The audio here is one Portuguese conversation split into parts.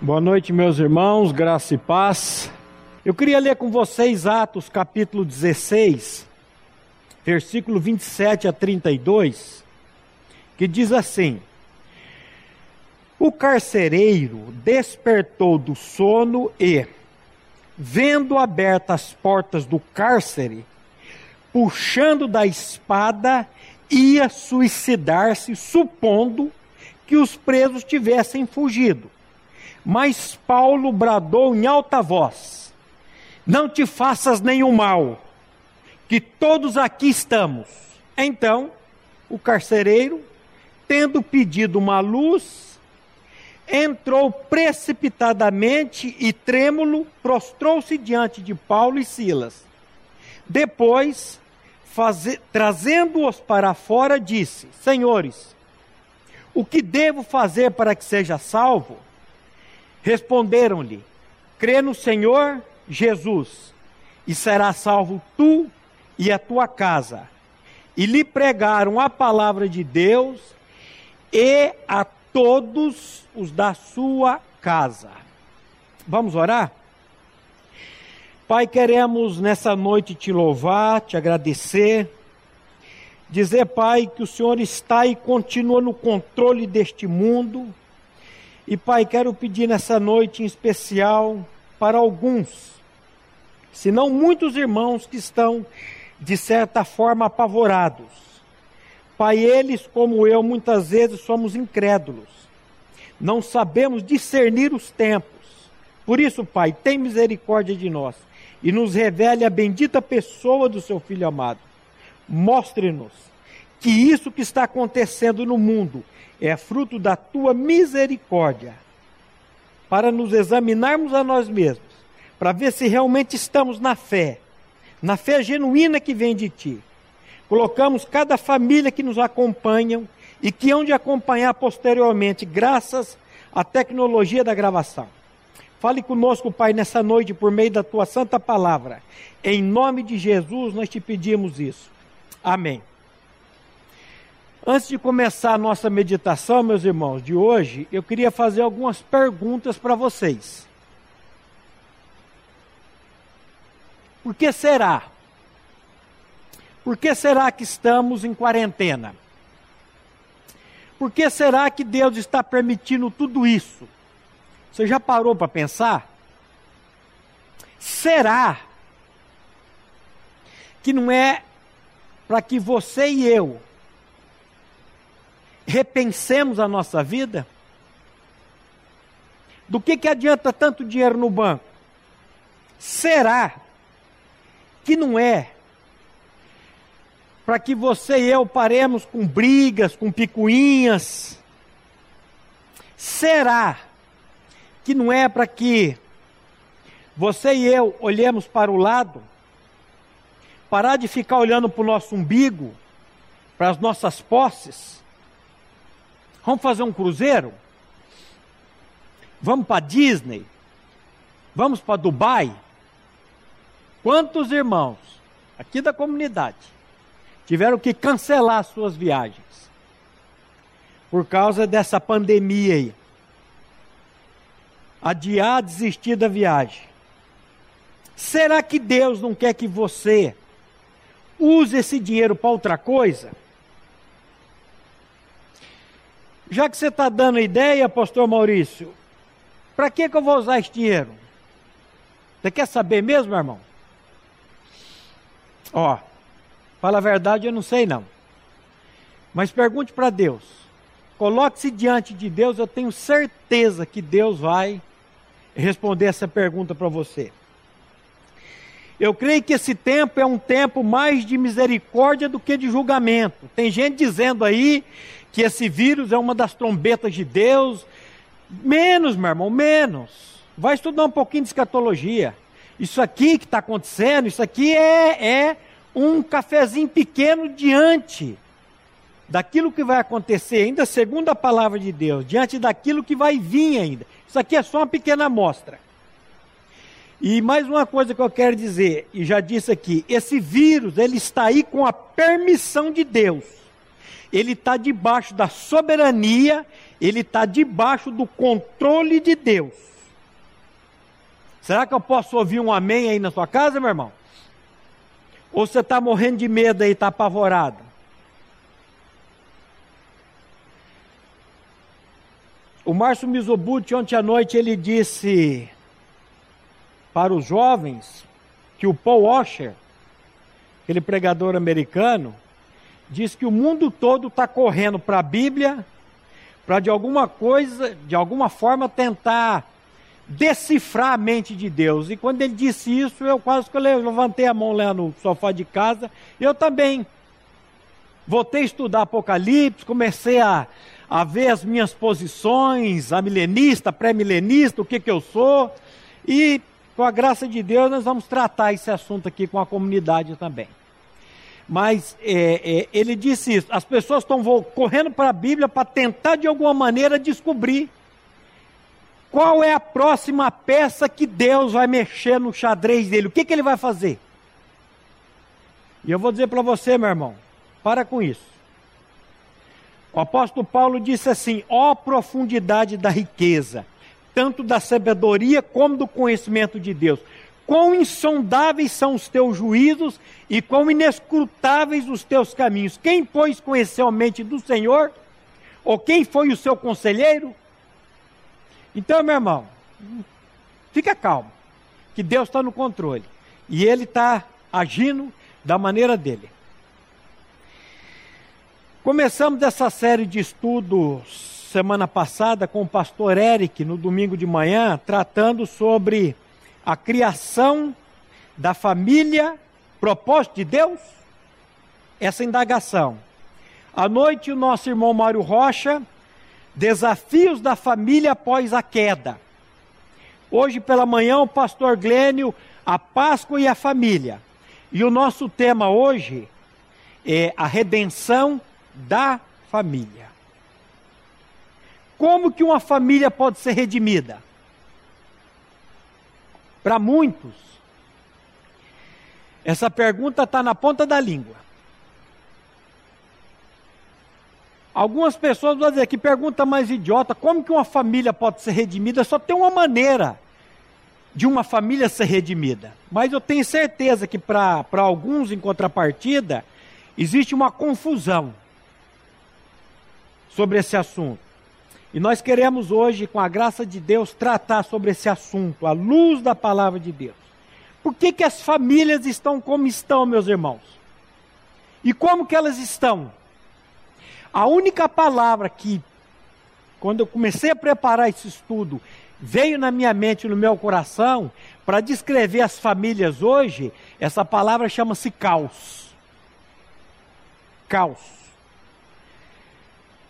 Boa noite, meus irmãos, graça e paz. Eu queria ler com vocês Atos capítulo 16, versículo 27 a 32, que diz assim: O carcereiro despertou do sono e, vendo abertas as portas do cárcere, puxando da espada, ia suicidar-se, supondo que os presos tivessem fugido. Mas Paulo bradou em alta voz: Não te faças nenhum mal, que todos aqui estamos. Então, o carcereiro, tendo pedido uma luz, entrou precipitadamente e trêmulo, prostrou-se diante de Paulo e Silas. Depois, trazendo-os para fora, disse: Senhores, o que devo fazer para que seja salvo? Responderam-lhe: Crê no Senhor Jesus, e será salvo tu e a tua casa. E lhe pregaram a palavra de Deus e a todos os da sua casa. Vamos orar? Pai, queremos nessa noite te louvar, te agradecer, dizer, Pai, que o Senhor está e continua no controle deste mundo e Pai, quero pedir nessa noite em especial para alguns, se não muitos irmãos que estão de certa forma apavorados. Pai, eles como eu muitas vezes somos incrédulos. Não sabemos discernir os tempos. Por isso, Pai, tem misericórdia de nós e nos revele a bendita pessoa do seu filho amado. Mostre-nos que isso que está acontecendo no mundo é fruto da tua misericórdia, para nos examinarmos a nós mesmos, para ver se realmente estamos na fé, na fé genuína que vem de ti. Colocamos cada família que nos acompanham e que hão de acompanhar posteriormente, graças à tecnologia da gravação. Fale conosco, Pai, nessa noite por meio da tua santa palavra. Em nome de Jesus nós te pedimos isso. Amém. Antes de começar a nossa meditação, meus irmãos, de hoje, eu queria fazer algumas perguntas para vocês. Por que será? Por que será que estamos em quarentena? Por que será que Deus está permitindo tudo isso? Você já parou para pensar? Será que não é para que você e eu repensemos a nossa vida? Do que, que adianta tanto dinheiro no banco? Será que não é para que você e eu paremos com brigas, com picuinhas? Será que não é para que você e eu olhemos para o lado? Parar de ficar olhando para o nosso umbigo, para as nossas posses? Vamos fazer um cruzeiro? Vamos para Disney? Vamos para Dubai? Quantos irmãos aqui da comunidade tiveram que cancelar suas viagens por causa dessa pandemia aí? Adiar, desistir da viagem. Será que Deus não quer que você use esse dinheiro para outra coisa? Já que você está dando ideia, pastor Maurício, para que, que eu vou usar esse dinheiro? Você quer saber mesmo, irmão? Ó, fala a verdade, eu não sei não. Mas pergunte para Deus. Coloque-se diante de Deus, eu tenho certeza que Deus vai responder essa pergunta para você. Eu creio que esse tempo é um tempo mais de misericórdia do que de julgamento. Tem gente dizendo aí que esse vírus é uma das trombetas de Deus. Menos, meu irmão, menos. Vai estudar um pouquinho de escatologia. Isso aqui que está acontecendo, isso aqui é, é um cafezinho pequeno diante daquilo que vai acontecer, ainda segundo a palavra de Deus, diante daquilo que vai vir ainda. Isso aqui é só uma pequena amostra. E mais uma coisa que eu quero dizer, e já disse aqui, esse vírus, ele está aí com a permissão de Deus. Ele está debaixo da soberania, ele está debaixo do controle de Deus. Será que eu posso ouvir um amém aí na sua casa, meu irmão? Ou você está morrendo de medo aí, está apavorado? O Márcio Mizobuti, ontem à noite, ele disse para os jovens que o Paul Washer, aquele pregador americano, diz que o mundo todo está correndo para a Bíblia para de alguma coisa, de alguma forma tentar decifrar a mente de Deus. E quando ele disse isso, eu quase que levantei a mão lá no sofá de casa. Eu também voltei a estudar Apocalipse, comecei a, a ver as minhas posições, a milenista, pré-milenista, o que, que eu sou. E, com a graça de Deus, nós vamos tratar esse assunto aqui com a comunidade também. Mas é, é, ele disse isso: as pessoas estão correndo para a Bíblia para tentar de alguma maneira descobrir qual é a próxima peça que Deus vai mexer no xadrez dele, o que, que ele vai fazer. E eu vou dizer para você, meu irmão, para com isso. O apóstolo Paulo disse assim: ó profundidade da riqueza, tanto da sabedoria como do conhecimento de Deus. Quão insondáveis são os teus juízos e quão inescrutáveis os teus caminhos. Quem, pois, conheceu a mente do Senhor? Ou quem foi o seu conselheiro? Então, meu irmão, fica calmo, que Deus está no controle e Ele está agindo da maneira dele. Começamos essa série de estudos semana passada com o pastor Eric, no domingo de manhã, tratando sobre a criação da família, propósito de Deus, essa indagação. À noite, o nosso irmão Mário Rocha, desafios da família após a queda. Hoje pela manhã, o pastor Glênio, a Páscoa e a família. E o nosso tema hoje é a redenção da família. Como que uma família pode ser redimida? Para muitos, essa pergunta está na ponta da língua. Algumas pessoas vão dizer que pergunta mais idiota, como que uma família pode ser redimida? Só tem uma maneira de uma família ser redimida. Mas eu tenho certeza que para alguns, em contrapartida, existe uma confusão sobre esse assunto. E nós queremos hoje, com a graça de Deus, tratar sobre esse assunto, à luz da palavra de Deus. Por que, que as famílias estão como estão, meus irmãos? E como que elas estão? A única palavra que, quando eu comecei a preparar esse estudo, veio na minha mente e no meu coração, para descrever as famílias hoje, essa palavra chama-se caos. Caos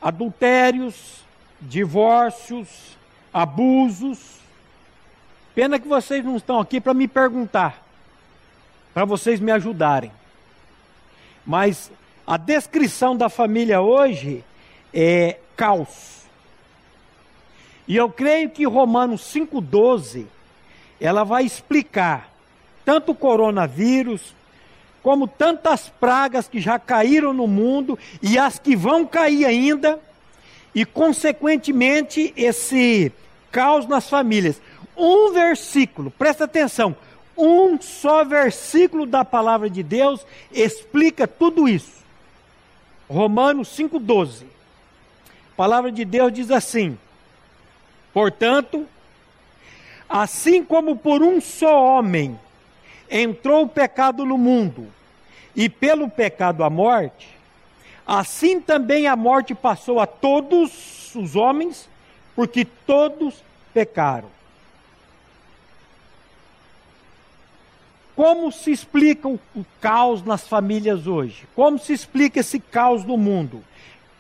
adultérios, divórcios, abusos. Pena que vocês não estão aqui para me perguntar, para vocês me ajudarem. Mas a descrição da família hoje é caos. E eu creio que Romanos 5,12 ela vai explicar tanto o coronavírus, como tantas pragas que já caíram no mundo e as que vão cair ainda, e consequentemente esse caos nas famílias. Um versículo, presta atenção, um só versículo da palavra de Deus explica tudo isso. Romanos 5,12. A palavra de Deus diz assim: Portanto, assim como por um só homem entrou o pecado no mundo, e pelo pecado a morte, assim também a morte passou a todos os homens, porque todos pecaram. Como se explica o, caos nas famílias hoje? Como se explica esse caos no mundo?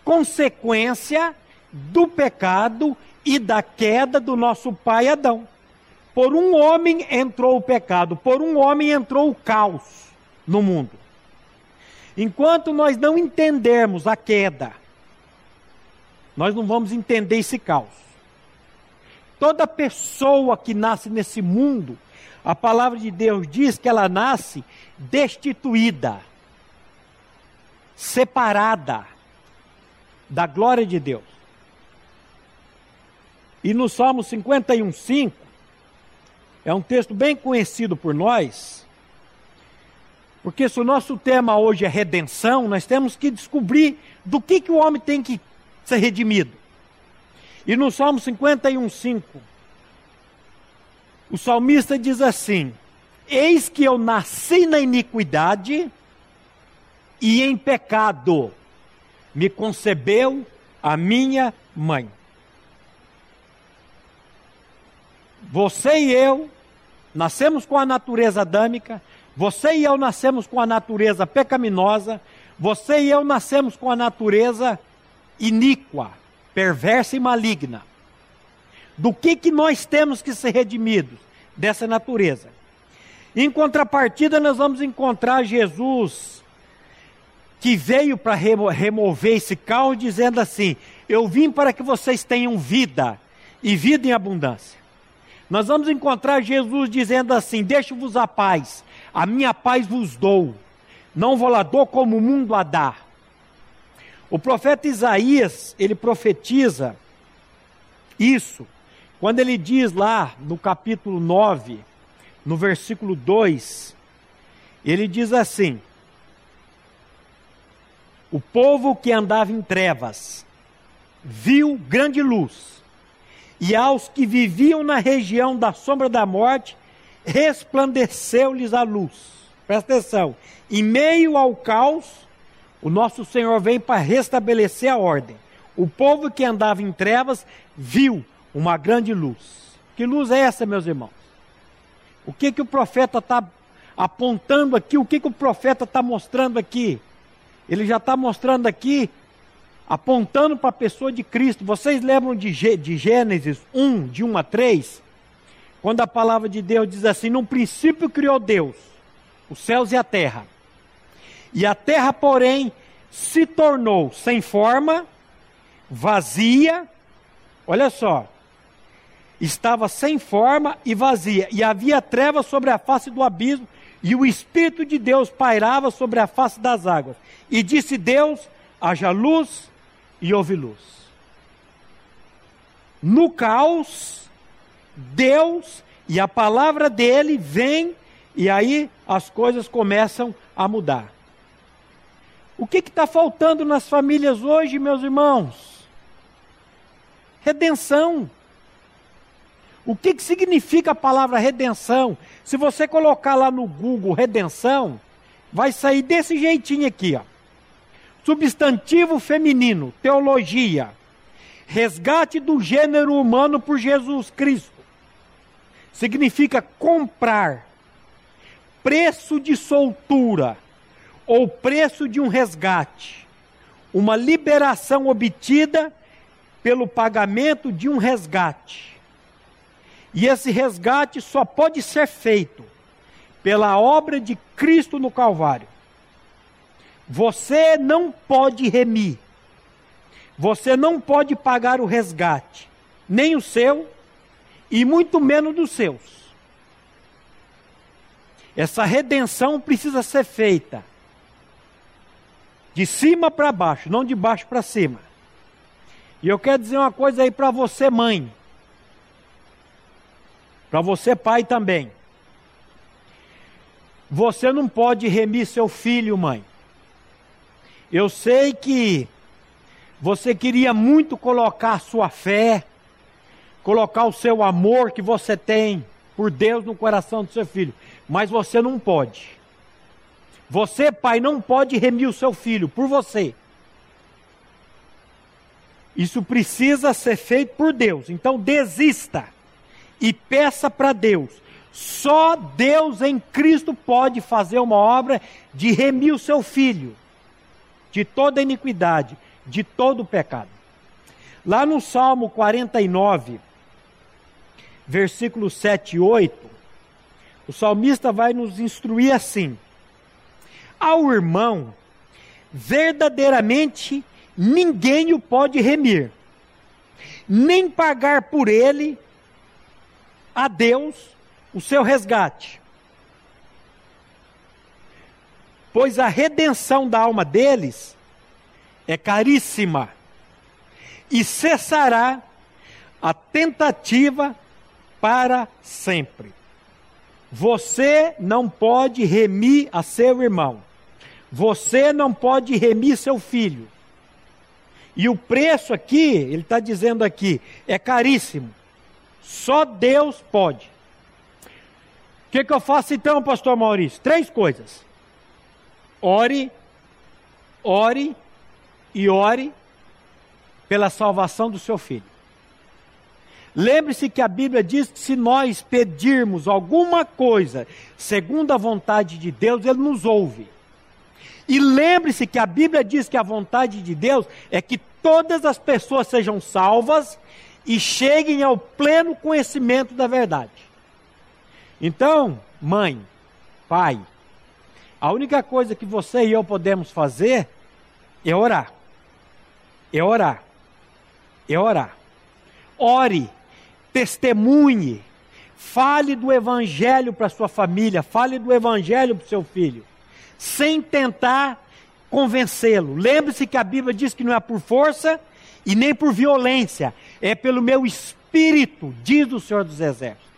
Consequência do pecado e da queda do nosso pai Adão. Por um homem entrou o pecado, por um homem entrou o caos no mundo. Enquanto nós não entendermos a queda, nós não vamos entender esse caos. Toda pessoa que nasce nesse mundo, a palavra de Deus diz que ela nasce destituída, separada, da glória de Deus. E no Salmo 51, 5, é um texto bem conhecido por nós, porque se o nosso tema hoje é redenção, nós temos que descobrir do que, que o homem tem que ser redimido. E no Salmo 51, 5, o salmista diz assim: Eis que eu nasci na iniquidade e em pecado me concebeu a minha mãe. Você e eu nascemos com a natureza adâmica, você e eu nascemos com a natureza pecaminosa, você e eu nascemos com a natureza iníqua, perversa e maligna. Do que que nós temos que ser redimidos? Dessa natureza. Em contrapartida, nós vamos encontrar Jesus que veio para remover esse caos, dizendo assim: Eu vim para que vocês tenham vida e vida em abundância. Nós vamos encontrar Jesus dizendo assim: Deixo-vos a paz, a minha paz vos dou, não vou lá dou como o mundo a dá. O profeta Isaías, ele profetiza isso, quando ele diz lá no capítulo 9, no versículo 2, ele diz assim: o povo que andava em trevas viu grande luz, e aos que viviam na região da sombra da morte, resplandeceu-lhes a luz. Presta atenção. Em meio ao caos, o nosso Senhor vem para restabelecer a ordem. O povo que andava em trevas viu uma grande luz. Que luz é essa, meus irmãos? O que que o profeta está apontando aqui? O que que o profeta está mostrando aqui? Ele já está mostrando aqui, apontando para a pessoa de Cristo. Vocês lembram de, de Gênesis 1, de 1 a 3? Quando a palavra de Deus diz assim: No princípio criou Deus os céus e a terra. E a terra, porém, se tornou sem forma, vazia. Olha só. Estava sem forma e vazia, e havia trevas sobre a face do abismo, e o Espírito de Deus pairava sobre a face das águas. E disse Deus: haja luz e houve luz. No caos, Deus e a palavra dele vem e aí as coisas começam a mudar. O que está faltando nas famílias hoje, meus irmãos? Redenção. O que, que significa a palavra redenção? Se você colocar lá no Google redenção, vai sair desse jeitinho aqui, ó. Substantivo feminino, teologia. Resgate do gênero humano por Jesus Cristo. Significa comprar. Preço de soltura ou preço de um resgate. Uma liberação obtida pelo pagamento de um resgate. E esse resgate só pode ser feito pela obra de Cristo no Calvário. Você não pode remir. Você não pode pagar o resgate, nem o seu e muito menos dos seus. Essa redenção precisa ser feita de cima para baixo, não de baixo para cima. E eu quero dizer uma coisa aí para você, mãe. Para você, pai, também. Você não pode remir seu filho, mãe. Eu sei que você queria muito colocar sua fé, colocar o seu amor que você tem por Deus no coração do seu filho, mas você não pode. Você, pai, não pode remir o seu filho por você. Isso precisa ser feito por Deus. Então desista e peça para Deus. Só Deus em Cristo pode fazer uma obra de remir o seu filho de toda iniquidade, de todo pecado. Lá no Salmo 49, versículos 7 e 8, o salmista vai nos instruir assim: Ao irmão, verdadeiramente ninguém o pode remir, nem pagar por ele a Deus o seu resgate. Pois a redenção da alma deles é caríssima e cessará a tentativa para sempre. Você não pode remir a seu irmão. Você não pode remir seu filho. E o preço aqui, ele está dizendo aqui, é caríssimo. Só Deus pode. O que, que eu faço então, pastor Maurício? Três coisas. Ore, ore e ore pela salvação do seu filho. Lembre-se que a Bíblia diz que se nós pedirmos alguma coisa segundo a vontade de Deus, Ele nos ouve. E lembre-se que a Bíblia diz que a vontade de Deus é que todas as pessoas sejam salvas e cheguem ao pleno conhecimento da verdade. Então, mãe, pai, a única coisa que você e eu podemos fazer é orar. É orar. É orar. Ore testemunhe, fale do Evangelho para sua família, fale do Evangelho para seu filho, sem tentar convencê-lo. Lembre-se que a Bíblia diz que não é por força e nem por violência, é pelo meu espírito, diz o Senhor dos Exércitos.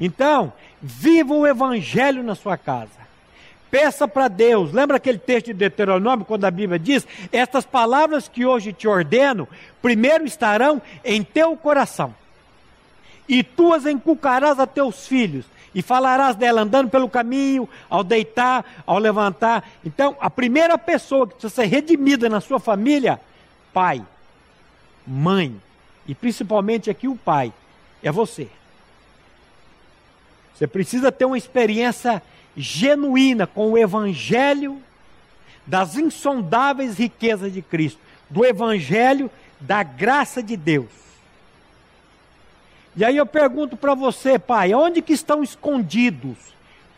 Então, viva o Evangelho na sua casa. Peça para Deus. Lembra aquele texto de Deuteronômio, quando a Bíblia diz: Estas palavras que hoje te ordeno, primeiro estarão em teu coração e tu as encucarás a teus filhos, e falarás dela andando pelo caminho, ao deitar, ao levantar. Então, a primeira pessoa que precisa ser redimida na sua família, pai, mãe, e principalmente aqui o pai, é você. Você precisa ter uma experiência genuína com o Evangelho das insondáveis riquezas de Cristo, do Evangelho da graça de Deus. E aí eu pergunto para você, pai, onde que estão escondidos,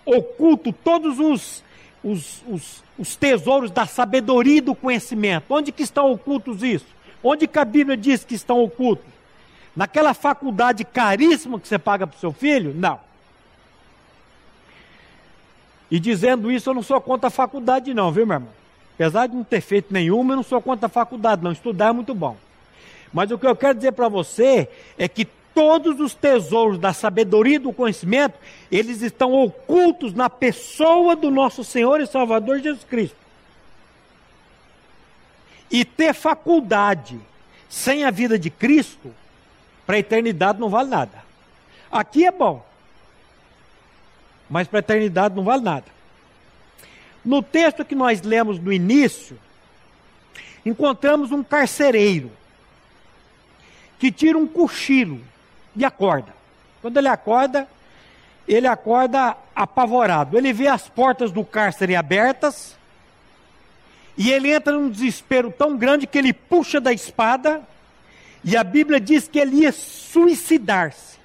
ocultos todos os, os, os, os, tesouros da sabedoria e do conhecimento? Onde que estão ocultos isso? Onde que a Bíblia diz que estão ocultos? Naquela faculdade caríssima que você paga para o seu filho? Não. E dizendo isso, eu não sou contra a faculdade, não, viu, meu irmão? Apesar de não ter feito nenhuma, eu não sou contra a faculdade, não. Estudar é muito bom. Mas o que eu quero dizer para você é que todos os tesouros da sabedoria e do conhecimento, eles estão ocultos na pessoa do nosso Senhor e Salvador Jesus Cristo. E ter faculdade sem a vida de Cristo, para a eternidade não vale nada. Aqui é bom, mas para a eternidade não vale nada. No texto que nós lemos no início, encontramos um carcereiro que tira um cochilo e acorda. Quando ele acorda, ele acorda apavorado. Ele vê as portas do cárcere abertas e ele entra num desespero tão grande que ele puxa da espada e a Bíblia diz que ele ia suicidar-se,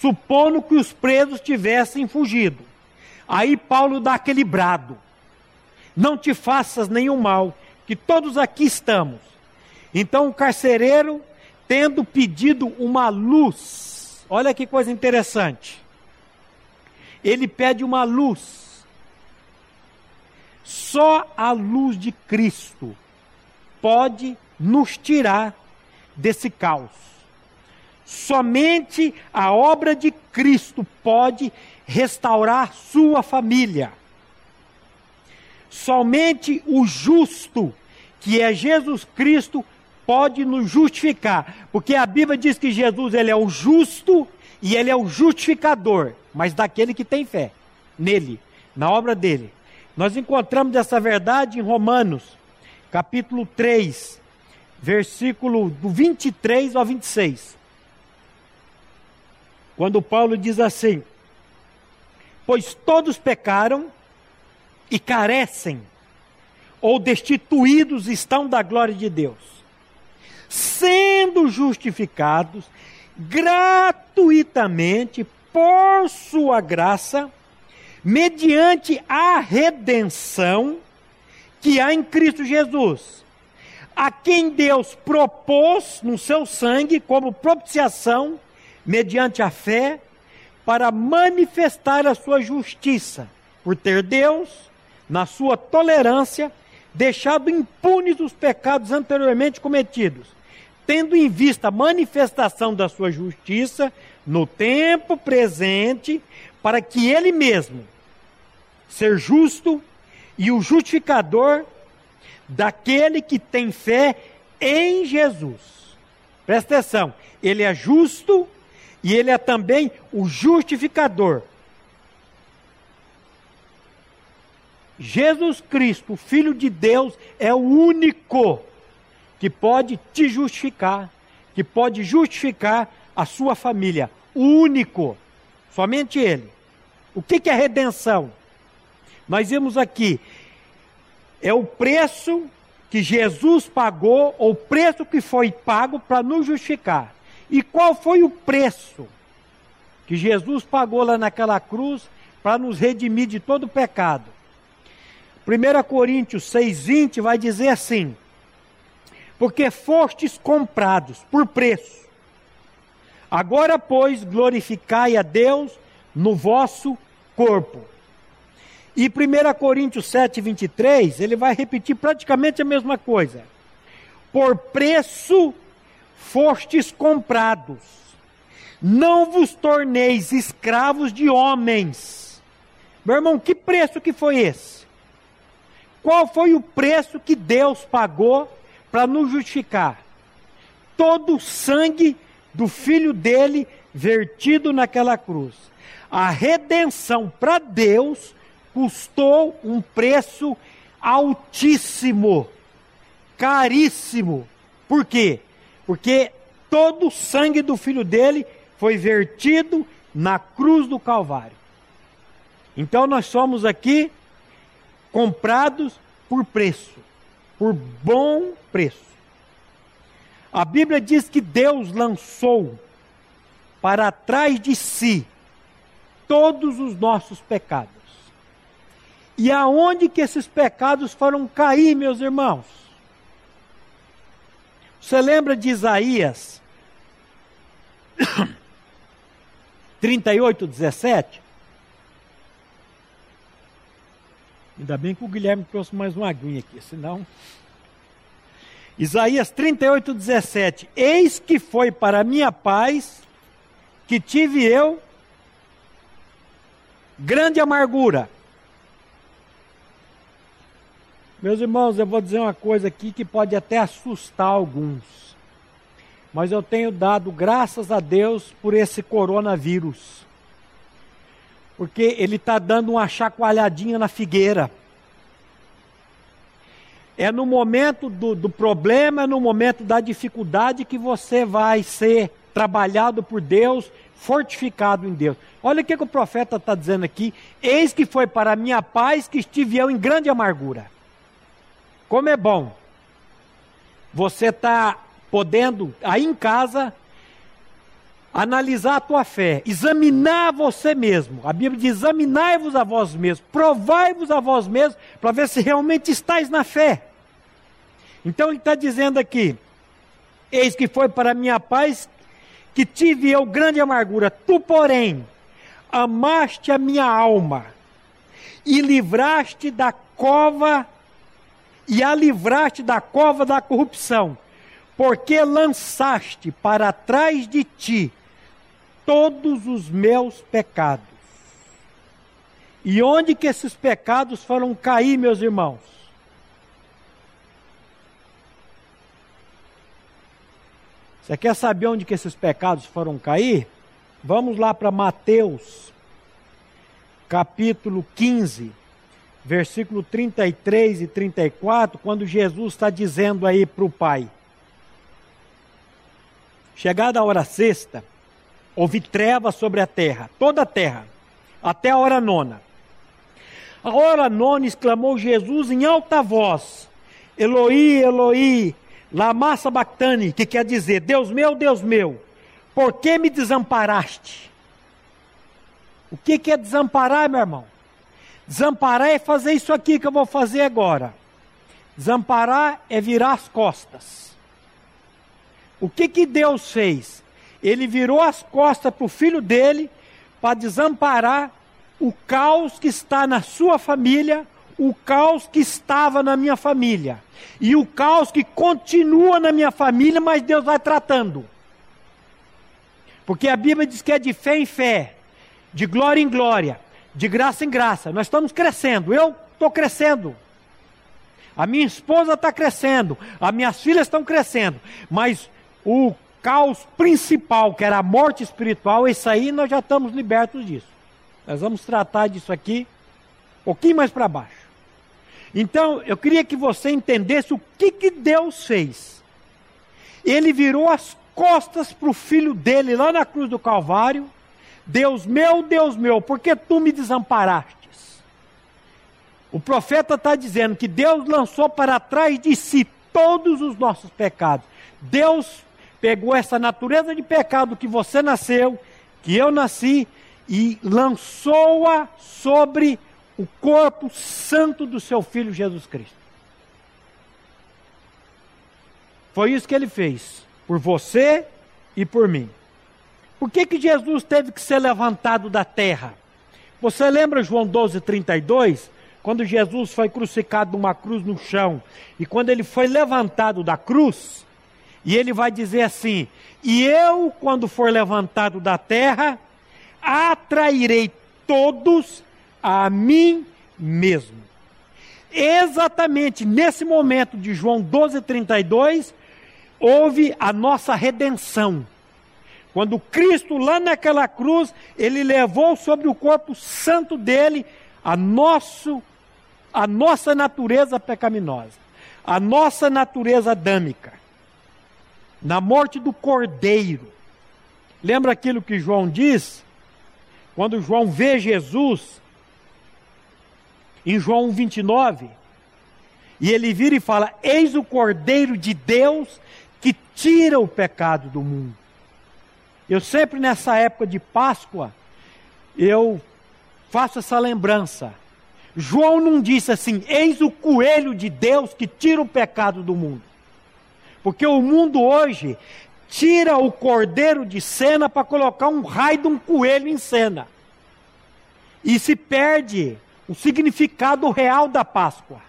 supondo que os presos tivessem fugido. Aí Paulo dá aquele brado: Não te faças nenhum mal, que todos aqui estamos. Então o carcereiro tendo pedido uma luz. Olha que coisa interessante. Ele pede uma luz. Só a luz de Cristo pode nos tirar desse caos. Somente a obra de Cristo pode restaurar sua família. Somente o justo, que é Jesus Cristo, pode nos justificar, porque a Bíblia diz que Jesus ele é o justo e ele é o justificador, mas daquele que tem fé nele, na obra dele. Nós encontramos essa verdade em Romanos, capítulo 3, versículo do 23 ao 26. Quando Paulo diz assim: Pois todos pecaram e carecem, ou destituídos estão da glória de Deus sendo justificados gratuitamente por sua graça, mediante a redenção que há em Cristo Jesus, a quem Deus propôs no seu sangue como propiciação, mediante a fé, para manifestar a sua justiça, por ter Deus, na sua tolerância, deixado impunes os pecados anteriormente cometidos tendo em vista a manifestação da sua justiça no tempo presente, para que ele mesmo ser justo e o justificador daquele que tem fé em Jesus. Presta atenção, ele é justo e ele é também o justificador. Jesus Cristo, Filho de Deus, é o único que pode te justificar, que pode justificar a sua família. O único, somente Ele. O que, é redenção? Nós vimos aqui, é o preço que Jesus pagou, ou o preço que foi pago para nos justificar. E qual foi o preço que Jesus pagou lá naquela cruz para nos redimir de todo pecado? 1 Coríntios 6,20 vai dizer assim: Porque fostes comprados por preço. Agora, pois, glorificai a Deus no vosso corpo. E 1 Coríntios 7, 23, ele vai repetir praticamente a mesma coisa. Por preço fostes comprados, não vos torneis escravos de homens. Meu irmão, que preço que foi esse? Qual foi o preço que Deus pagou para nos justificar? Todo o sangue do filho dele vertido naquela cruz. A redenção para Deus custou um preço altíssimo, caríssimo. Por quê? Porque todo o sangue do filho dele foi vertido na cruz do Calvário. Então nós somos aqui comprados por preço, por bom preço. A Bíblia diz que Deus lançou para trás de si todos os nossos pecados. E aonde que esses pecados foram cair, meus irmãos? Você lembra de Isaías 38, 17? Ainda bem que o Guilherme trouxe mais uma aguinha aqui, senão. Isaías 38, 17: Eis que foi para minha paz que tive eu grande amargura Meus irmãos, eu vou dizer uma coisa aqui que pode até assustar alguns. Mas eu tenho dado graças a Deus por esse coronavírus. Porque ele está dando uma chacoalhadinha na figueira. É no momento do, do problema, é no momento da dificuldade que você vai ser trabalhado por Deus, fortificado em Deus. Olha o que, que o profeta está dizendo aqui: Eis que foi para minha paz que estive eu em grande amargura. Como é bom você está podendo, aí em casa, analisar a tua fé, examinar você mesmo. A Bíblia diz: examinai-vos a vós mesmos, provai-vos a vós mesmos, para ver se realmente estáis na fé. Então ele está dizendo aqui: Eis que foi para minha paz que tive eu grande amargura, tu, porém, amaste a minha alma e livraste da cova e a livraste da cova da corrupção, porque lançaste para trás de ti todos os meus pecados. E onde que esses pecados foram cair, meus irmãos? Você quer saber onde que esses pecados foram cair? Vamos lá para Mateus, capítulo 15, versículo 33 e 34, quando Jesus está dizendo aí para o Pai: Chegada a hora sexta, houve treva sobre a terra, toda a terra, até a hora nona. A hora nona exclamou Jesus em alta voz: Eloi, Eloi, lama sabachthani, que quer dizer: Deus meu, Deus meu, por que me desamparaste? O que, que é desamparar, meu irmão? Desamparar é fazer isso aqui que eu vou fazer agora. Desamparar é virar as costas. O que que Deus fez? Ele virou as costas para o filho dele para desamparar o caos que está na sua família, o caos que estava na minha família e o caos que continua na minha família, mas Deus vai tratando. Porque a Bíblia diz que é de fé em fé, de glória em glória, de graça em graça. Nós estamos crescendo, eu estou crescendo. A minha esposa está crescendo, as minhas filhas estão crescendo, mas o caos principal, que era a morte espiritual, isso aí nós já estamos libertos disso. Nós vamos tratar disso aqui um pouquinho mais para baixo. Então, eu queria que você entendesse o que, que Deus fez. Ele virou as costas para o filho dele lá na cruz do Calvário. Deus meu, Deus meu, por que tu me desamparastes? O profeta está dizendo que Deus lançou para trás de si todos os nossos pecados. Deus pegou essa natureza de pecado que você nasceu, que eu nasci, e lançou-a sobre o corpo santo do seu filho Jesus Cristo. Foi isso que ele fez, por você e por mim. Por que, que Jesus teve que ser levantado da terra? Você lembra João 12, 32? Quando Jesus foi crucificado numa cruz no chão, e quando ele foi levantado da cruz, e ele vai dizer assim: E eu, quando for levantado da terra, atrairei todos a mim mesmo. Exatamente nesse momento de João 12:32 houve a nossa redenção. Quando Cristo lá naquela cruz, ele levou sobre o corpo santo dele a nosso a nossa natureza pecaminosa, a nossa natureza adâmica. Na morte do cordeiro. Lembra aquilo que João diz? Quando João vê Jesus em João 29, e ele vira e fala: Eis o Cordeiro de Deus que tira o pecado do mundo. Eu sempre nessa época de Páscoa, eu faço essa lembrança. João não disse assim: Eis o coelho de Deus que tira o pecado do mundo. Porque o mundo hoje tira o cordeiro de cena para colocar um raio de um coelho em cena. E se perde o significado real da Páscoa.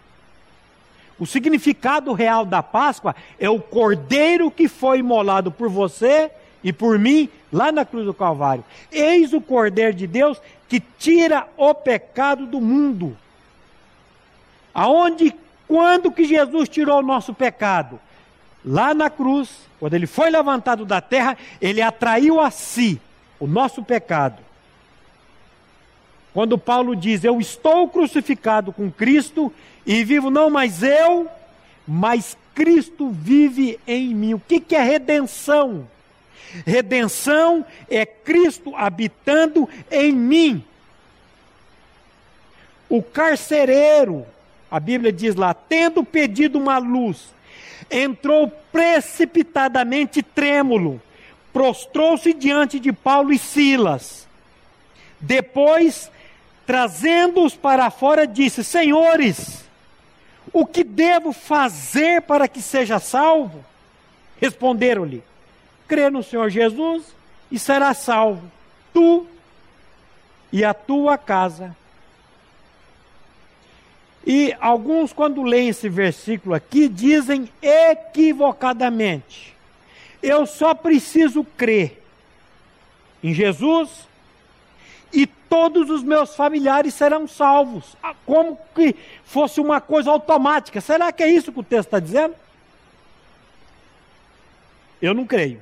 O significado real da Páscoa é o cordeiro que foi imolado por você e por mim lá na cruz do Calvário. Eis o cordeiro de Deus que tira o pecado do mundo. Aonde, quando que Jesus tirou o nosso pecado? Lá na cruz, quando ele foi levantado da terra, ele atraiu a si o nosso pecado. Quando Paulo diz: Eu estou crucificado com Cristo e vivo não mais eu, mas Cristo vive em mim. O que, que é redenção? Redenção é Cristo habitando em mim. O carcereiro, a Bíblia diz lá, tendo pedido uma luz, entrou precipitadamente trêmulo, prostrou-se diante de Paulo e Silas. Depois trazendo-os para fora, disse: Senhores, o que devo fazer para que seja salvo? Responderam-lhe: Crê no Senhor Jesus e será salvo, tu e a tua casa. E alguns, quando leem esse versículo aqui, dizem equivocadamente: Eu só preciso crer em Jesus e todos os meus familiares serão salvos. Ah, como que fosse uma coisa automática. Será que é isso que o texto está dizendo? Eu não creio.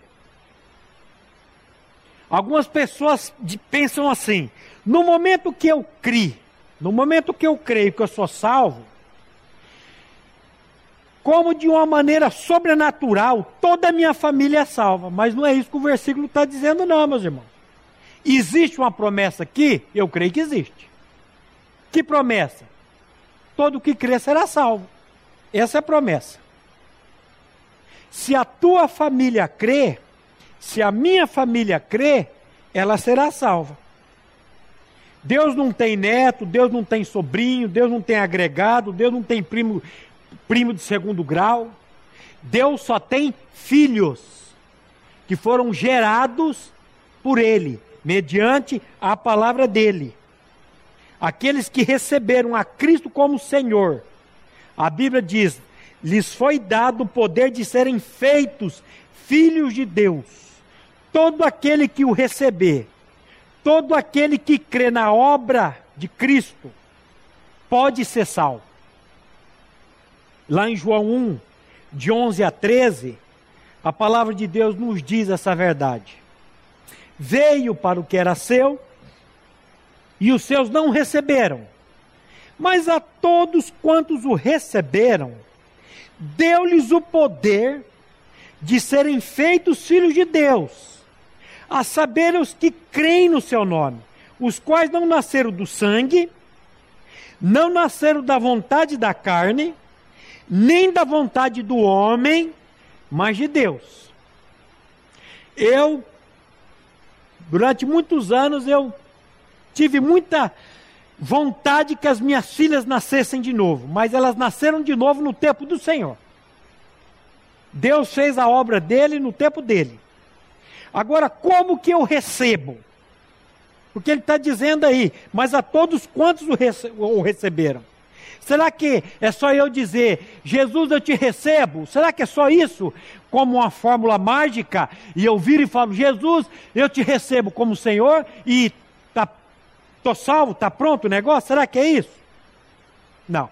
Algumas pessoas pensam assim: no momento que eu crio, no momento que eu creio que eu sou salvo, como de uma maneira sobrenatural, toda a minha família é salva. Mas não é isso que o versículo está dizendo, não, meus irmãos. Existe uma promessa aqui? Eu creio que existe. Que promessa? Todo que crer será salvo. Essa é a promessa. Se a tua família crê, se a minha família crê, ela será salva. Deus não tem neto, Deus não tem sobrinho, Deus não tem agregado, Deus não tem primo, primo de segundo grau. Deus só tem filhos que foram gerados por Ele mediante a palavra dele. aqueles que receberam a Cristo como Senhor, a Bíblia diz: lhes foi dado o poder de serem feitos filhos de Deus. Todo aquele que o receber, todo aquele que crê na obra de Cristo, pode ser salvo. Lá em João 1, de 11 a 13, a palavra de Deus nos diz essa verdade. Veio para o que era seu, e os seus não receberam. Mas a todos quantos o receberam, deu-lhes o poder de serem feitos filhos de Deus, a saber os que creem no seu nome, os quais não nasceram do sangue, não nasceram da vontade da carne, nem da vontade do homem, mas de Deus. Eu, durante muitos anos, eu tive muita vontade que as minhas filhas nascessem de novo, mas elas nasceram de novo no tempo do Senhor. Deus fez a obra dele no tempo dele. Agora, como que eu recebo? Porque ele está dizendo aí, mas a todos quantos o, rece o receberam? Será que é só eu dizer, Jesus, eu te recebo? Será que é só isso? Como uma fórmula mágica? E eu viro e falo, Jesus, eu te recebo como Senhor e tá, tô salvo, está pronto o negócio? Será que é isso? Não.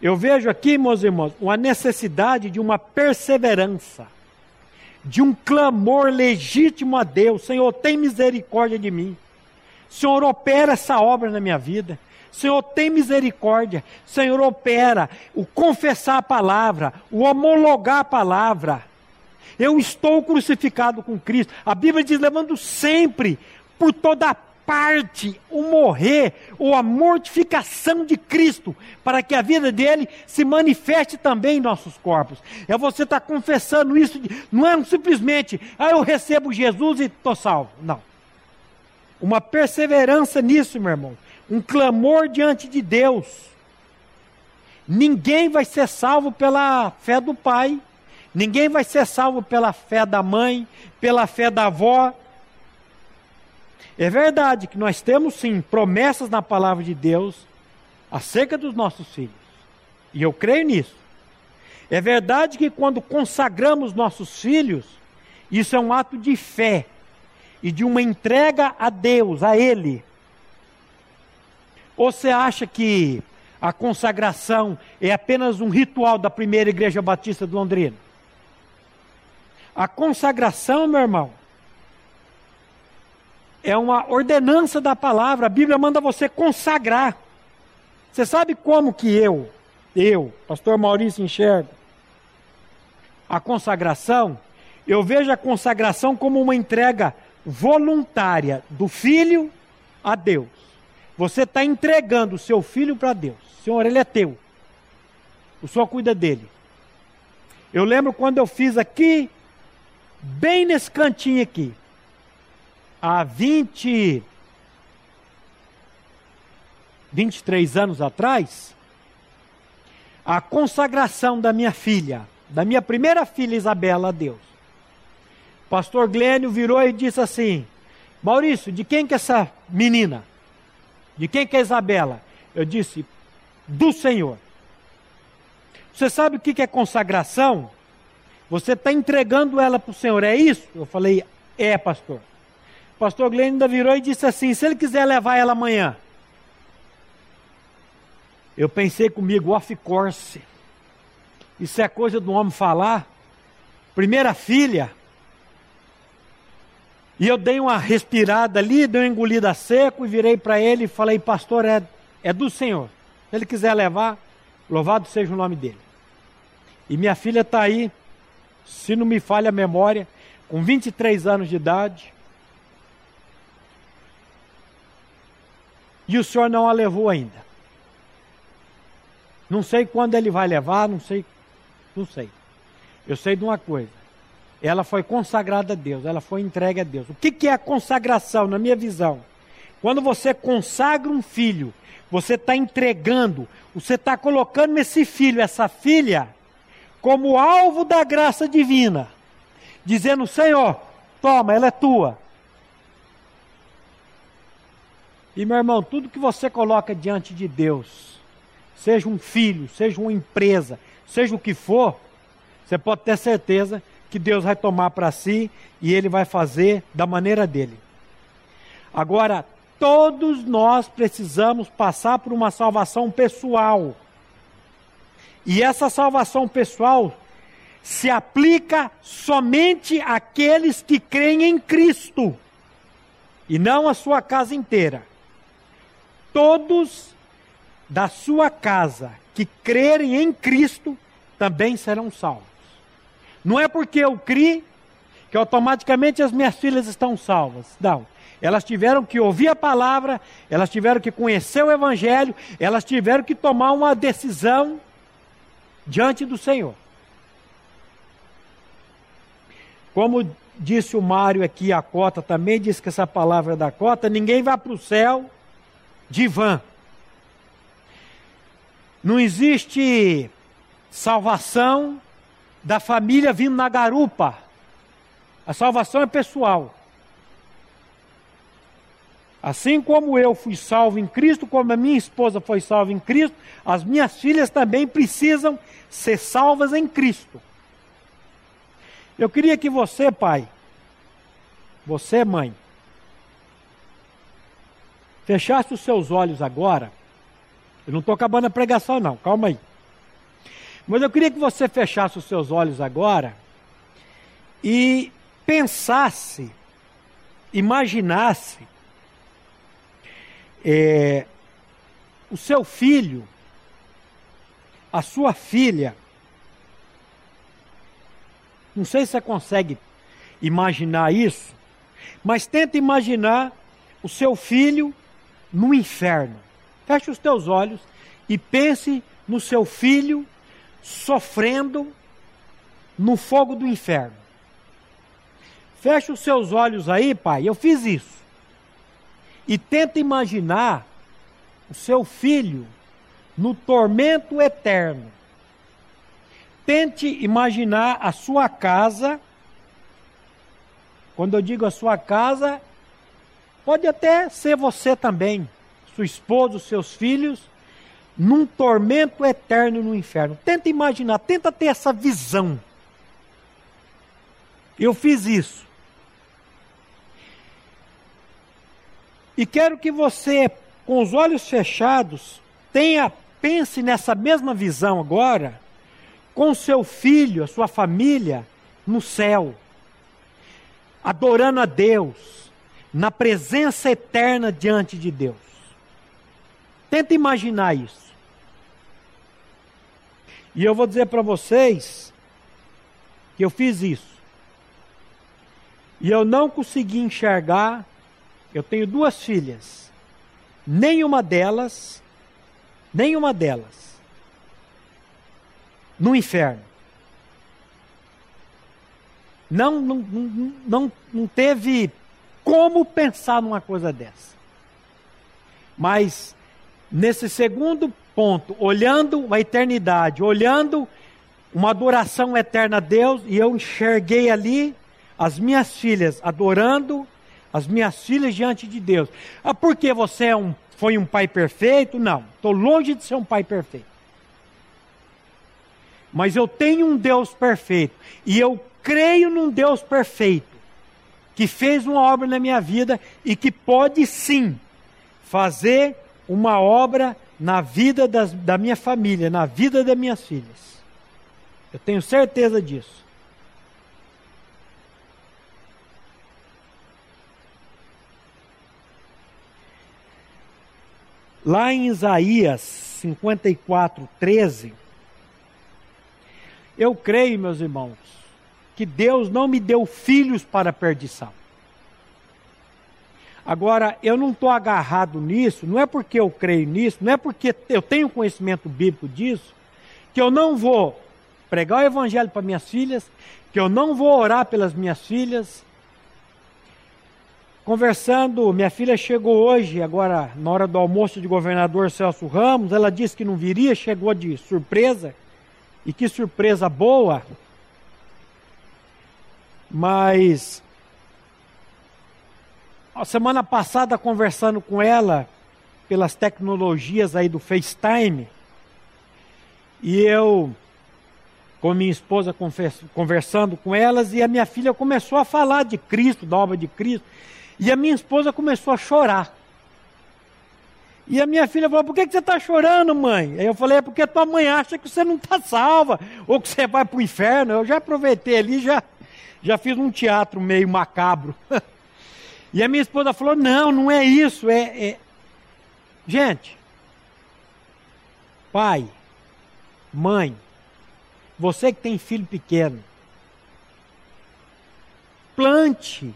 Eu vejo aqui, meus irmãos, uma necessidade de uma perseverança, de um clamor legítimo a Deus: Senhor, tem misericórdia de mim. Senhor, opera essa obra na minha vida. Senhor, tem misericórdia. Senhor, opera o confessar a palavra, o homologar a palavra. Eu estou crucificado com Cristo. A Bíblia diz: levando sempre por toda parte o morrer ou a mortificação de Cristo, para que a vida dele se manifeste também em nossos corpos. É você estar tá confessando isso, não é simplesmente, ah, eu recebo Jesus e estou salvo. Não. Uma perseverança nisso, meu irmão um clamor diante de Deus. Ninguém vai ser salvo pela fé do pai, ninguém vai ser salvo pela fé da mãe, pela fé da avó. É verdade que nós temos sim promessas na palavra de Deus acerca dos nossos filhos, e eu creio nisso. É verdade que quando consagramos nossos filhos, isso é um ato de fé e de uma entrega a Deus, a Ele. Ou você acha que a consagração é apenas um ritual da primeira igreja batista de Londrina? A consagração, meu irmão, é uma ordenança da palavra. A Bíblia manda você consagrar. Você sabe como que eu, eu, pastor Maurício, enxergo a consagração? Eu vejo a consagração como uma entrega voluntária do filho a Deus. Você está entregando o seu filho para Deus. Senhor, ele é teu. O Senhor cuida dele. Eu lembro quando eu fiz aqui, bem nesse cantinho aqui, há 20, 23 anos atrás, a consagração da minha filha, da minha primeira filha Isabela a Deus. Pastor Glênio virou e disse assim: Maurício, de quem que é essa menina? De quem que é Isabela? Eu disse, do Senhor. Você sabe o que é consagração? Você está entregando ela para o Senhor, é isso? Eu falei, é, pastor. Pastor Glenn ainda virou e disse assim: se ele quiser levar ela amanhã. Eu pensei comigo, off course. Isso é coisa do homem falar. Primeira filha, e eu dei uma respirada ali, dei uma engolida seco e virei para ele e falei, pastor, é, é do Senhor. Se ele quiser levar, louvado seja o nome dele. E minha filha está aí, se não me falha a memória, com 23 anos de idade. E o senhor não a levou ainda. Não sei quando ele vai levar, não sei, não sei. Eu sei de uma coisa ela foi consagrada a Deus, ela foi entregue a Deus. O que, que é a consagração, na minha visão? Quando você consagra um filho, você está entregando, você está colocando esse filho, essa filha, como alvo da graça divina, dizendo: Senhor, toma, ela é tua. E meu irmão, tudo que você coloca diante de Deus, seja um filho, seja uma empresa, seja o que for, você pode ter certeza que Deus vai tomar para si e ele vai fazer da maneira dele. Agora, todos nós precisamos passar por uma salvação pessoal. E essa salvação pessoal se aplica somente àqueles que creem em Cristo e não a sua casa inteira. Todos da sua casa que crerem em Cristo também serão salvos. Não é porque eu criei que automaticamente as minhas filhas estão salvas. Não. Elas tiveram que ouvir a palavra, elas tiveram que conhecer o Evangelho, elas tiveram que tomar uma decisão diante do Senhor. Como disse o Mário aqui, a cota também disse que essa palavra é da cota, ninguém vai para o céu de vã. Não existe salvação da família vindo na garupa. A salvação é pessoal. Assim como eu fui salvo em Cristo, como a minha esposa foi salva em Cristo, as minhas filhas também precisam ser salvas em Cristo. Eu queria que você, pai, você, mãe, fechasse os seus olhos agora. Eu não estou acabando a pregação, não, calma aí. Mas eu queria que você fechasse os seus olhos agora e pensasse, imaginasse é, o seu filho, a sua filha. Não sei se você consegue imaginar isso, mas tenta imaginar o seu filho no inferno. Feche os teus olhos e pense no seu filho sofrendo no fogo do inferno. Feche os seus olhos aí, pai. Eu fiz isso. E tenta imaginar o seu filho no tormento eterno. Tente imaginar a sua casa. Quando eu digo a sua casa, pode até ser você também, sua esposa, os seus filhos, num tormento eterno no inferno. Tenta imaginar, tenta ter essa visão. Eu fiz isso. E quero que você, com os olhos fechados, tenha, pense nessa mesma visão agora, com seu filho, a sua família, no céu, adorando a Deus, na presença eterna diante de Deus. Tenta imaginar isso. E eu vou dizer para vocês que eu fiz isso. E eu não consegui enxergar. Eu tenho duas filhas. Nenhuma delas, nenhuma delas, no inferno. Não, não, não, não teve como pensar numa coisa dessa. Mas, nesse segundo ponto, olhando a eternidade, olhando uma adoração eterna a Deus, e eu enxerguei ali as minhas filhas adorando as minhas filhas diante de Deus. Ah, porque você é um, foi um pai perfeito? Não, estou longe de ser um pai perfeito. Mas eu tenho um Deus perfeito, e eu creio num Deus perfeito, que fez uma obra na minha vida e que pode sim fazer uma obra na vida das, da minha família, na vida das minhas filhas. Eu tenho certeza disso. Lá em Isaías 54, 13, eu creio, meus irmãos, que Deus não me deu filhos para perdição. Agora, eu não estou agarrado nisso, não é porque eu creio nisso, não é porque eu tenho conhecimento bíblico disso, que eu não vou pregar o evangelho para minhas filhas, que eu não vou orar pelas minhas filhas. Conversando, minha filha chegou hoje, agora na hora do almoço de governador Celso Ramos, ela disse que não viria, chegou de surpresa, e que surpresa boa. Mas a semana passada conversando com ela pelas tecnologias aí do FaceTime, e eu com minha esposa conversando com elas, e a minha filha começou a falar de Cristo, da obra de Cristo, e a minha esposa começou a chorar. E a minha filha falou: Por que, que você está chorando, mãe? Aí eu falei: É porque tua mãe acha que você não está salva, ou que você vai para o inferno. Eu já aproveitei ali, já, já fiz um teatro meio macabro. e a minha esposa falou: Não, não é isso. É, é... Gente, pai, mãe, você que tem filho pequeno, plante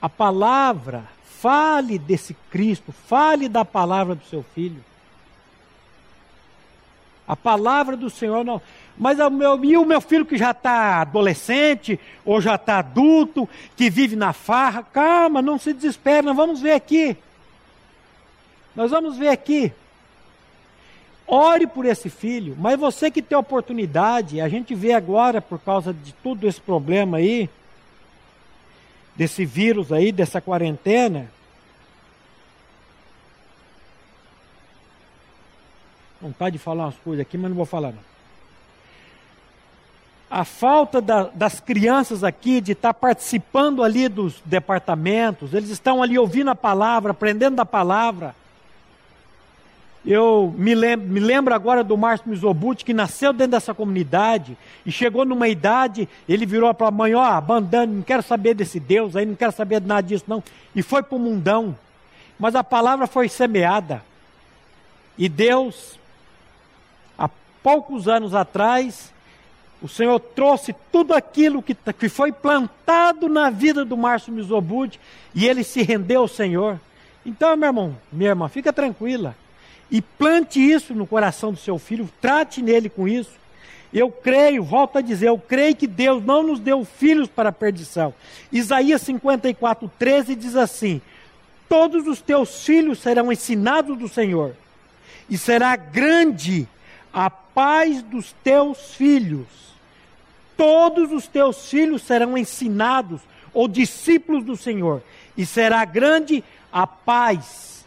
a palavra, fale desse Cristo, fale da palavra do seu filho. A palavra do Senhor não. Mas o meu, e o meu filho que já está adolescente, ou já está adulto, que vive na farra, calma, não se desespere, nós vamos ver aqui. Nós vamos ver aqui. Ore por esse filho, mas você que tem oportunidade, a gente vê agora por causa de todo esse problema aí, desse vírus aí, dessa quarentena. Vontade de falar umas coisas aqui, mas não vou falar não. A falta da, das crianças aqui de estar tá participando ali dos departamentos, eles estão ali ouvindo a palavra, aprendendo da palavra. Eu me lembro, me lembro agora do Márcio Mizobuti, que nasceu dentro dessa comunidade e chegou numa idade, ele virou para a mãe, ó, oh, não quero saber desse Deus aí, não quero saber de nada disso não. E foi para o mundão. Mas a palavra foi semeada. E Deus, há poucos anos atrás, o Senhor trouxe tudo aquilo que, que foi plantado na vida do Márcio Mizobuti e ele se rendeu ao Senhor. Então, meu irmão, minha irmã, fica tranquila e plante isso no coração do seu filho, trate nele com isso. Eu creio, volto a dizer, eu creio que Deus não nos deu filhos para a perdição. Isaías 54, 13 diz assim: Todos os teus filhos serão ensinados do Senhor, e será grande a paz dos teus filhos. Todos os teus filhos serão ensinados, ou discípulos do Senhor, e será grande a paz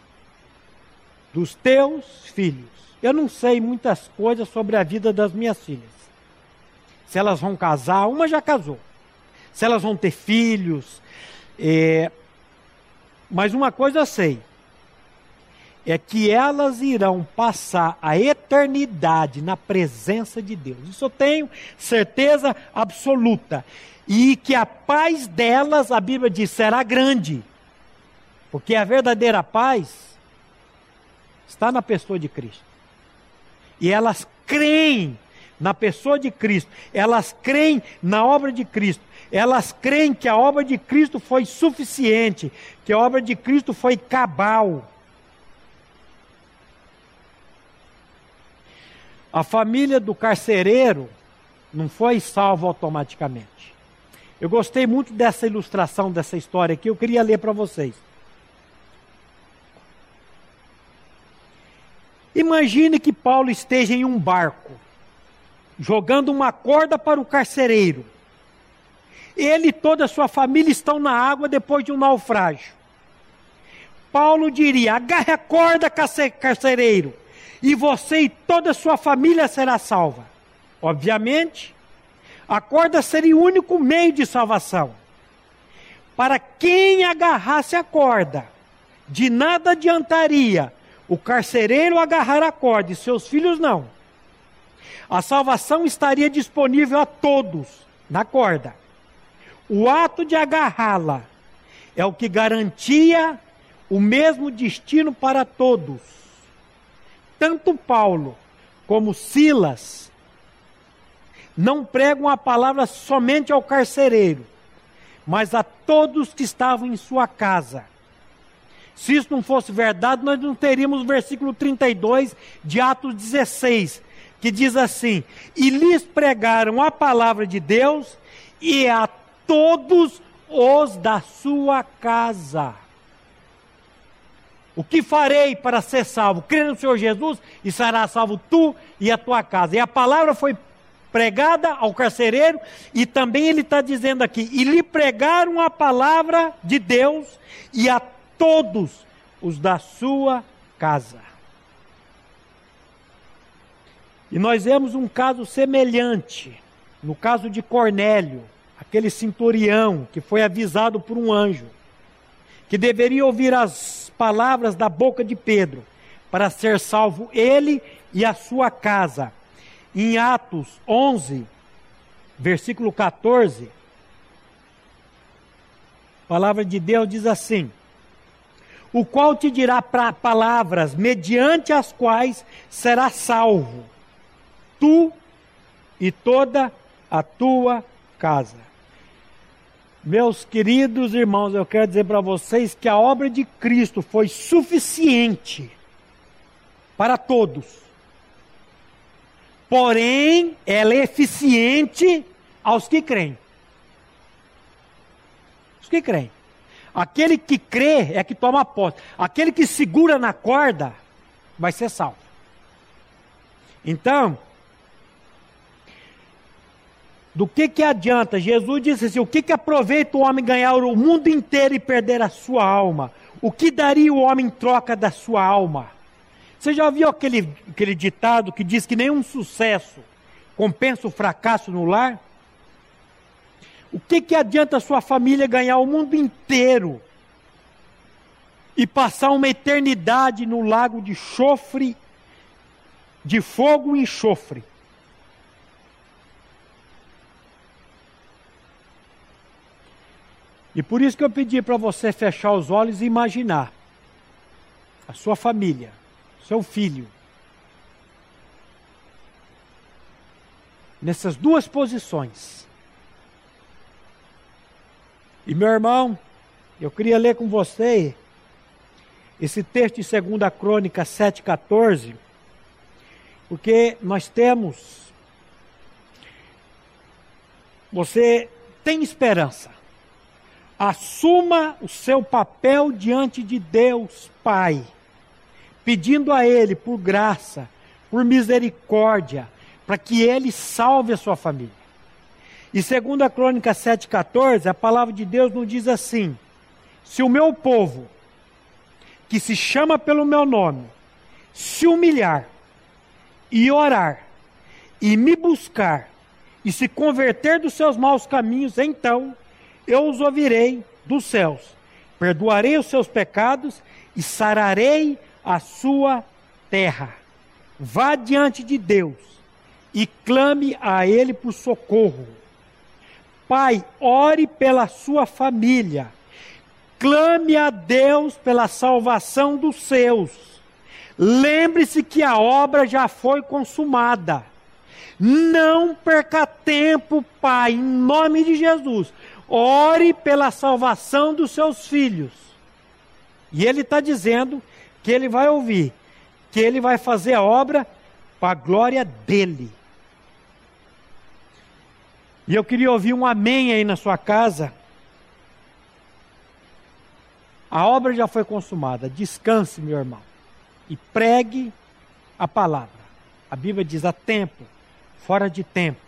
dos teus filhos. Eu não sei muitas coisas sobre a vida das minhas filhas. Se elas vão casar, uma já casou. Se elas vão ter filhos. É... Mas uma coisa eu sei: é que elas irão passar a eternidade na presença de Deus. Isso eu tenho certeza absoluta. E que a paz delas, a Bíblia diz, será grande. Porque a verdadeira paz está na pessoa de Cristo. E elas creem na pessoa de Cristo, elas creem na obra de Cristo, elas creem que a obra de Cristo foi suficiente, que a obra de Cristo foi cabal. A família do carcereiro não foi salva automaticamente. Eu gostei muito dessa ilustração, dessa história aqui, eu queria ler para vocês. Imagine que Paulo esteja em um barco, jogando uma corda para o carcereiro. Ele e toda a sua família estão na água depois de um naufrágio. Paulo diria: agarre a corda, carcereiro, e você e toda a sua família será salva. Obviamente, a corda seria o único meio de salvação. Para quem agarrasse a corda, de nada adiantaria o carcereiro agarrar a corda e seus filhos não. A salvação estaria disponível a todos na corda. O ato de agarrá-la é o que garantia o mesmo destino para todos. Tanto Paulo como Silas não pregam a palavra somente ao carcereiro, mas a todos que estavam em sua casa se isso não fosse verdade, nós não teríamos o versículo 32 de Atos 16, que diz assim: E lhes pregaram a palavra de Deus e a todos os da sua casa. O que farei para ser salvo? Crê no Senhor Jesus e será salvo tu e a tua casa. E a palavra foi pregada ao carcereiro, e também ele está dizendo aqui: e lhe pregaram a palavra de Deus e a todos os da sua casa. E nós vemos um caso semelhante, no caso de Cornélio, aquele centurião que foi avisado por um anjo, que deveria ouvir as palavras da boca de Pedro para ser salvo ele e a sua casa. Em Atos 11, versículo 14, a palavra de Deus diz assim: O qual te dirá palavras mediante as quais será salvo, tu e toda a tua casa. Meus queridos irmãos, eu quero dizer para vocês que a obra de Cristo foi suficiente para todos. Porém, ela é eficiente aos que creem. Os que creem. Aquele que crê é que toma posse. Aquele que segura na corda vai ser salvo. Então, do que, que adianta? Jesus disse assim: o que, que aproveita o homem ganhar o mundo inteiro e perder a sua alma? O que daria o homem em troca da sua alma? Você já viu aquele, aquele ditado que diz que nenhum sucesso compensa o fracasso no lar? O que, que adianta a sua família ganhar o mundo inteiro e passar uma eternidade no lago de chofre, de fogo e enxofre? E por isso que eu pedi para você fechar os olhos e imaginar a sua família, seu filho, nessas duas posições. E meu irmão, eu queria ler com você esse texto de 2 Crônica 7,14, porque nós temos. Você tem esperança. Assuma o seu papel diante de Deus, Pai, pedindo a Ele por graça, por misericórdia, para que Ele salve a sua família. E segundo a Crônica 7,14, a palavra de Deus nos diz assim: se o meu povo, que se chama pelo meu nome, se humilhar e orar, e me buscar, e se converter dos seus maus caminhos, então eu os ouvirei dos céus, perdoarei os seus pecados e sararei a sua terra. Vá diante de Deus e clame a Ele por socorro. Pai, ore pela sua família. Clame a Deus pela salvação dos seus. Lembre-se que a obra já foi consumada. Não perca tempo, Pai, em nome de Jesus. Ore pela salvação dos seus filhos. E ele está dizendo que ele vai ouvir, que ele vai fazer a obra para a glória dele. E eu queria ouvir um amém aí na sua casa. A obra já foi consumada. Descanse, meu irmão, e pregue a palavra. A Bíblia diz: a tempo, fora de tempo